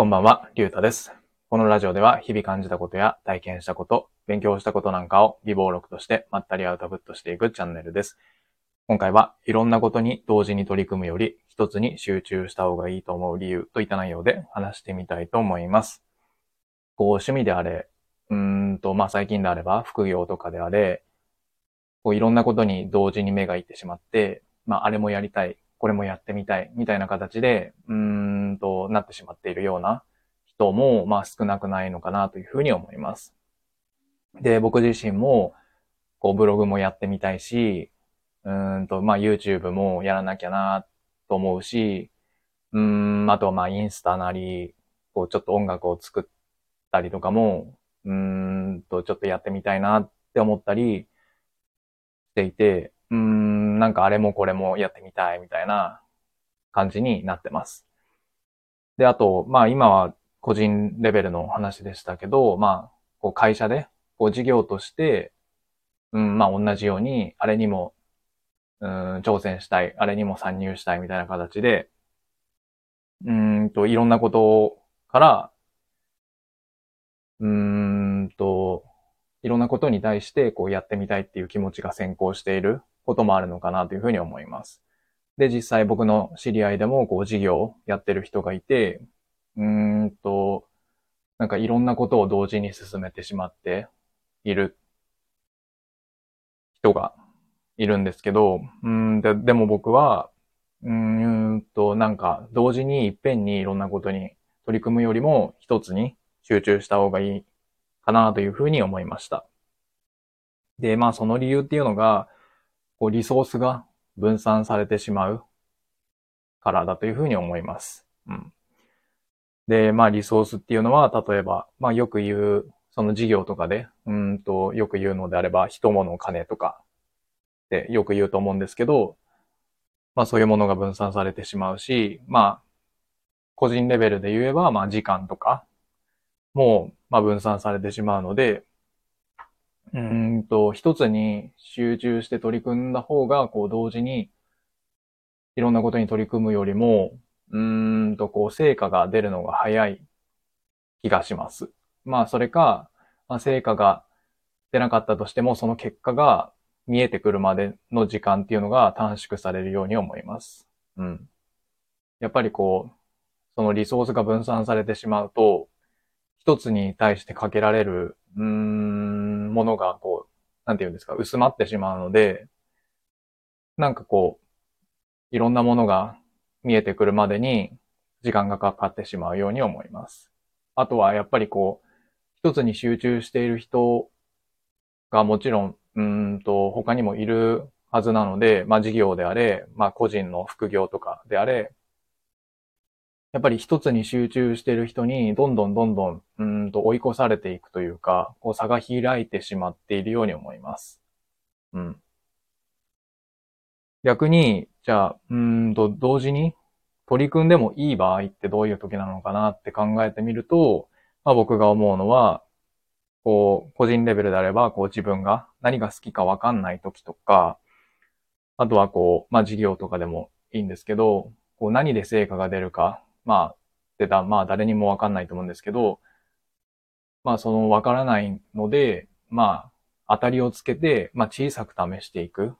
こんばんは、りゅうたです。このラジオでは日々感じたことや体験したこと、勉強したことなんかを微暴録としてまったりアウトプットしていくチャンネルです。今回はいろんなことに同時に取り組むより一つに集中した方がいいと思う理由といった内容で話してみたいと思います。こう趣味であれ、うーんと、まあ最近であれば副業とかであれ、こういろんなことに同時に目がいってしまって、まああれもやりたい、これもやってみたい、みたいな形で、うーんとなってしまっているような人も、まあ少なくないのかなというふうに思います。で、僕自身も、こうブログもやってみたいし、うーんと、まあ YouTube もやらなきゃなと思うし、うーん、あとはまあインスタなり、こうちょっと音楽を作ったりとかも、うーんとちょっとやってみたいなって思ったりしていて、うん、なんかあれもこれもやってみたいみたいな感じになってます。で、あと、まあ今は個人レベルの話でしたけど、まあ、こう会社で、こう事業として、うん、まあ同じように、あれにも、うん、挑戦したい、あれにも参入したいみたいな形で、うんと、いろんなことから、うんと、いろんなことに対して、こうやってみたいっていう気持ちが先行していることもあるのかなというふうに思います。で、実際僕の知り合いでも、こう事業をやってる人がいて、うーんと、なんかいろんなことを同時に進めてしまっている人がいるんですけど、うんで、でも僕は、うーんと、なんか同時にいっぺんにいろんなことに取り組むよりも一つに集中した方がいいかなというふうに思いました。で、まあその理由っていうのが、こうリソースが分散されてしまうからだというふうに思います。うん。で、まあリソースっていうのは、例えば、まあよく言う、その事業とかで、うんと、よく言うのであれば、人物金とかってよく言うと思うんですけど、まあそういうものが分散されてしまうし、まあ、個人レベルで言えば、まあ時間とかも、まあ分散されてしまうので、うーんと、一つに集中して取り組んだ方が、こう同時にいろんなことに取り組むよりも、うーんと、こう成果が出るのが早い気がします。まあそれか、まあ、成果が出なかったとしても、その結果が見えてくるまでの時間っていうのが短縮されるように思います。うん。やっぱりこう、そのリソースが分散されてしまうと、一つに対してかけられる、うん、ものがこう、なんていうんですか、薄まってしまうので、なんかこう、いろんなものが見えてくるまでに時間がかかってしまうように思います。あとはやっぱりこう、一つに集中している人がもちろん、うんと、他にもいるはずなので、まあ事業であれ、まあ個人の副業とかであれ、やっぱり一つに集中してる人にどんどんどんどん、うーんと追い越されていくというか、こう差が開いてしまっているように思います。うん。逆に、じゃあ、うーんと、同時に取り組んでもいい場合ってどういう時なのかなって考えてみると、まあ僕が思うのは、こう、個人レベルであれば、こう自分が何が好きかわかんない時とか、あとはこう、まあ事業とかでもいいんですけど、こう何で成果が出るか、まあ、ってだ、まあ誰にもわかんないと思うんですけど、まあそのわからないので、まあ当たりをつけて、まあ小さく試していく。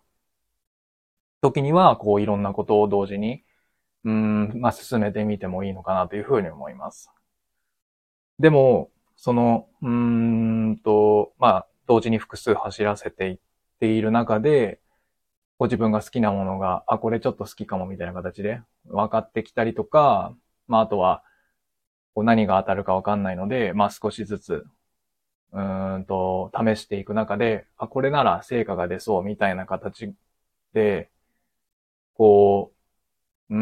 時には、こういろんなことを同時に、うん、まあ進めてみてもいいのかなというふうに思います。でも、その、うんと、まあ、同時に複数走らせていっている中で、ご自分が好きなものが、あ、これちょっと好きかもみたいな形で分かってきたりとか、まあ、あとは、こう何が当たるか分かんないので、まあ、少しずつ、うーんと、試していく中で、あ、これなら成果が出そうみたいな形で、こう、う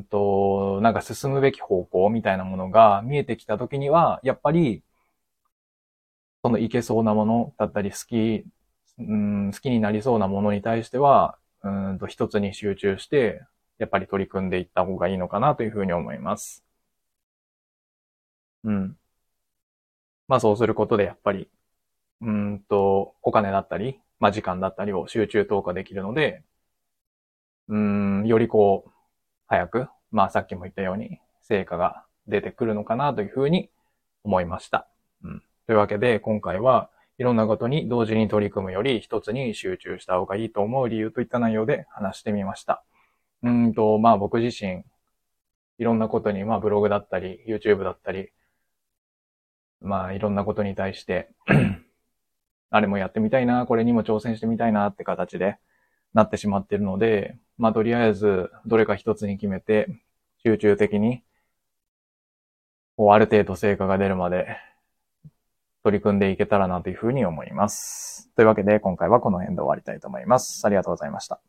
んと、なんか進むべき方向みたいなものが見えてきたときには、やっぱり、そのいけそうなものだったり、好き、うん、好きになりそうなものに対しては、うんと一つに集中して、やっぱり取り組んでいった方がいいのかなというふうに思います。うん。まあそうすることでやっぱり、うんと、お金だったり、まあ時間だったりを集中投下できるので、うん、よりこう、早く、まあさっきも言ったように、成果が出てくるのかなというふうに思いました。うん。というわけで、今回はいろんなことに同時に取り組むより一つに集中した方がいいと思う理由といった内容で話してみました。うんと、まあ僕自身、いろんなことに、まあブログだったり、YouTube だったり、まあいろんなことに対して あれもやってみたいな、これにも挑戦してみたいなって形でなってしまってるので、まあとりあえずどれか一つに決めて集中的に、こうある程度成果が出るまで取り組んでいけたらなというふうに思います。というわけで今回はこの辺で終わりたいと思います。ありがとうございました。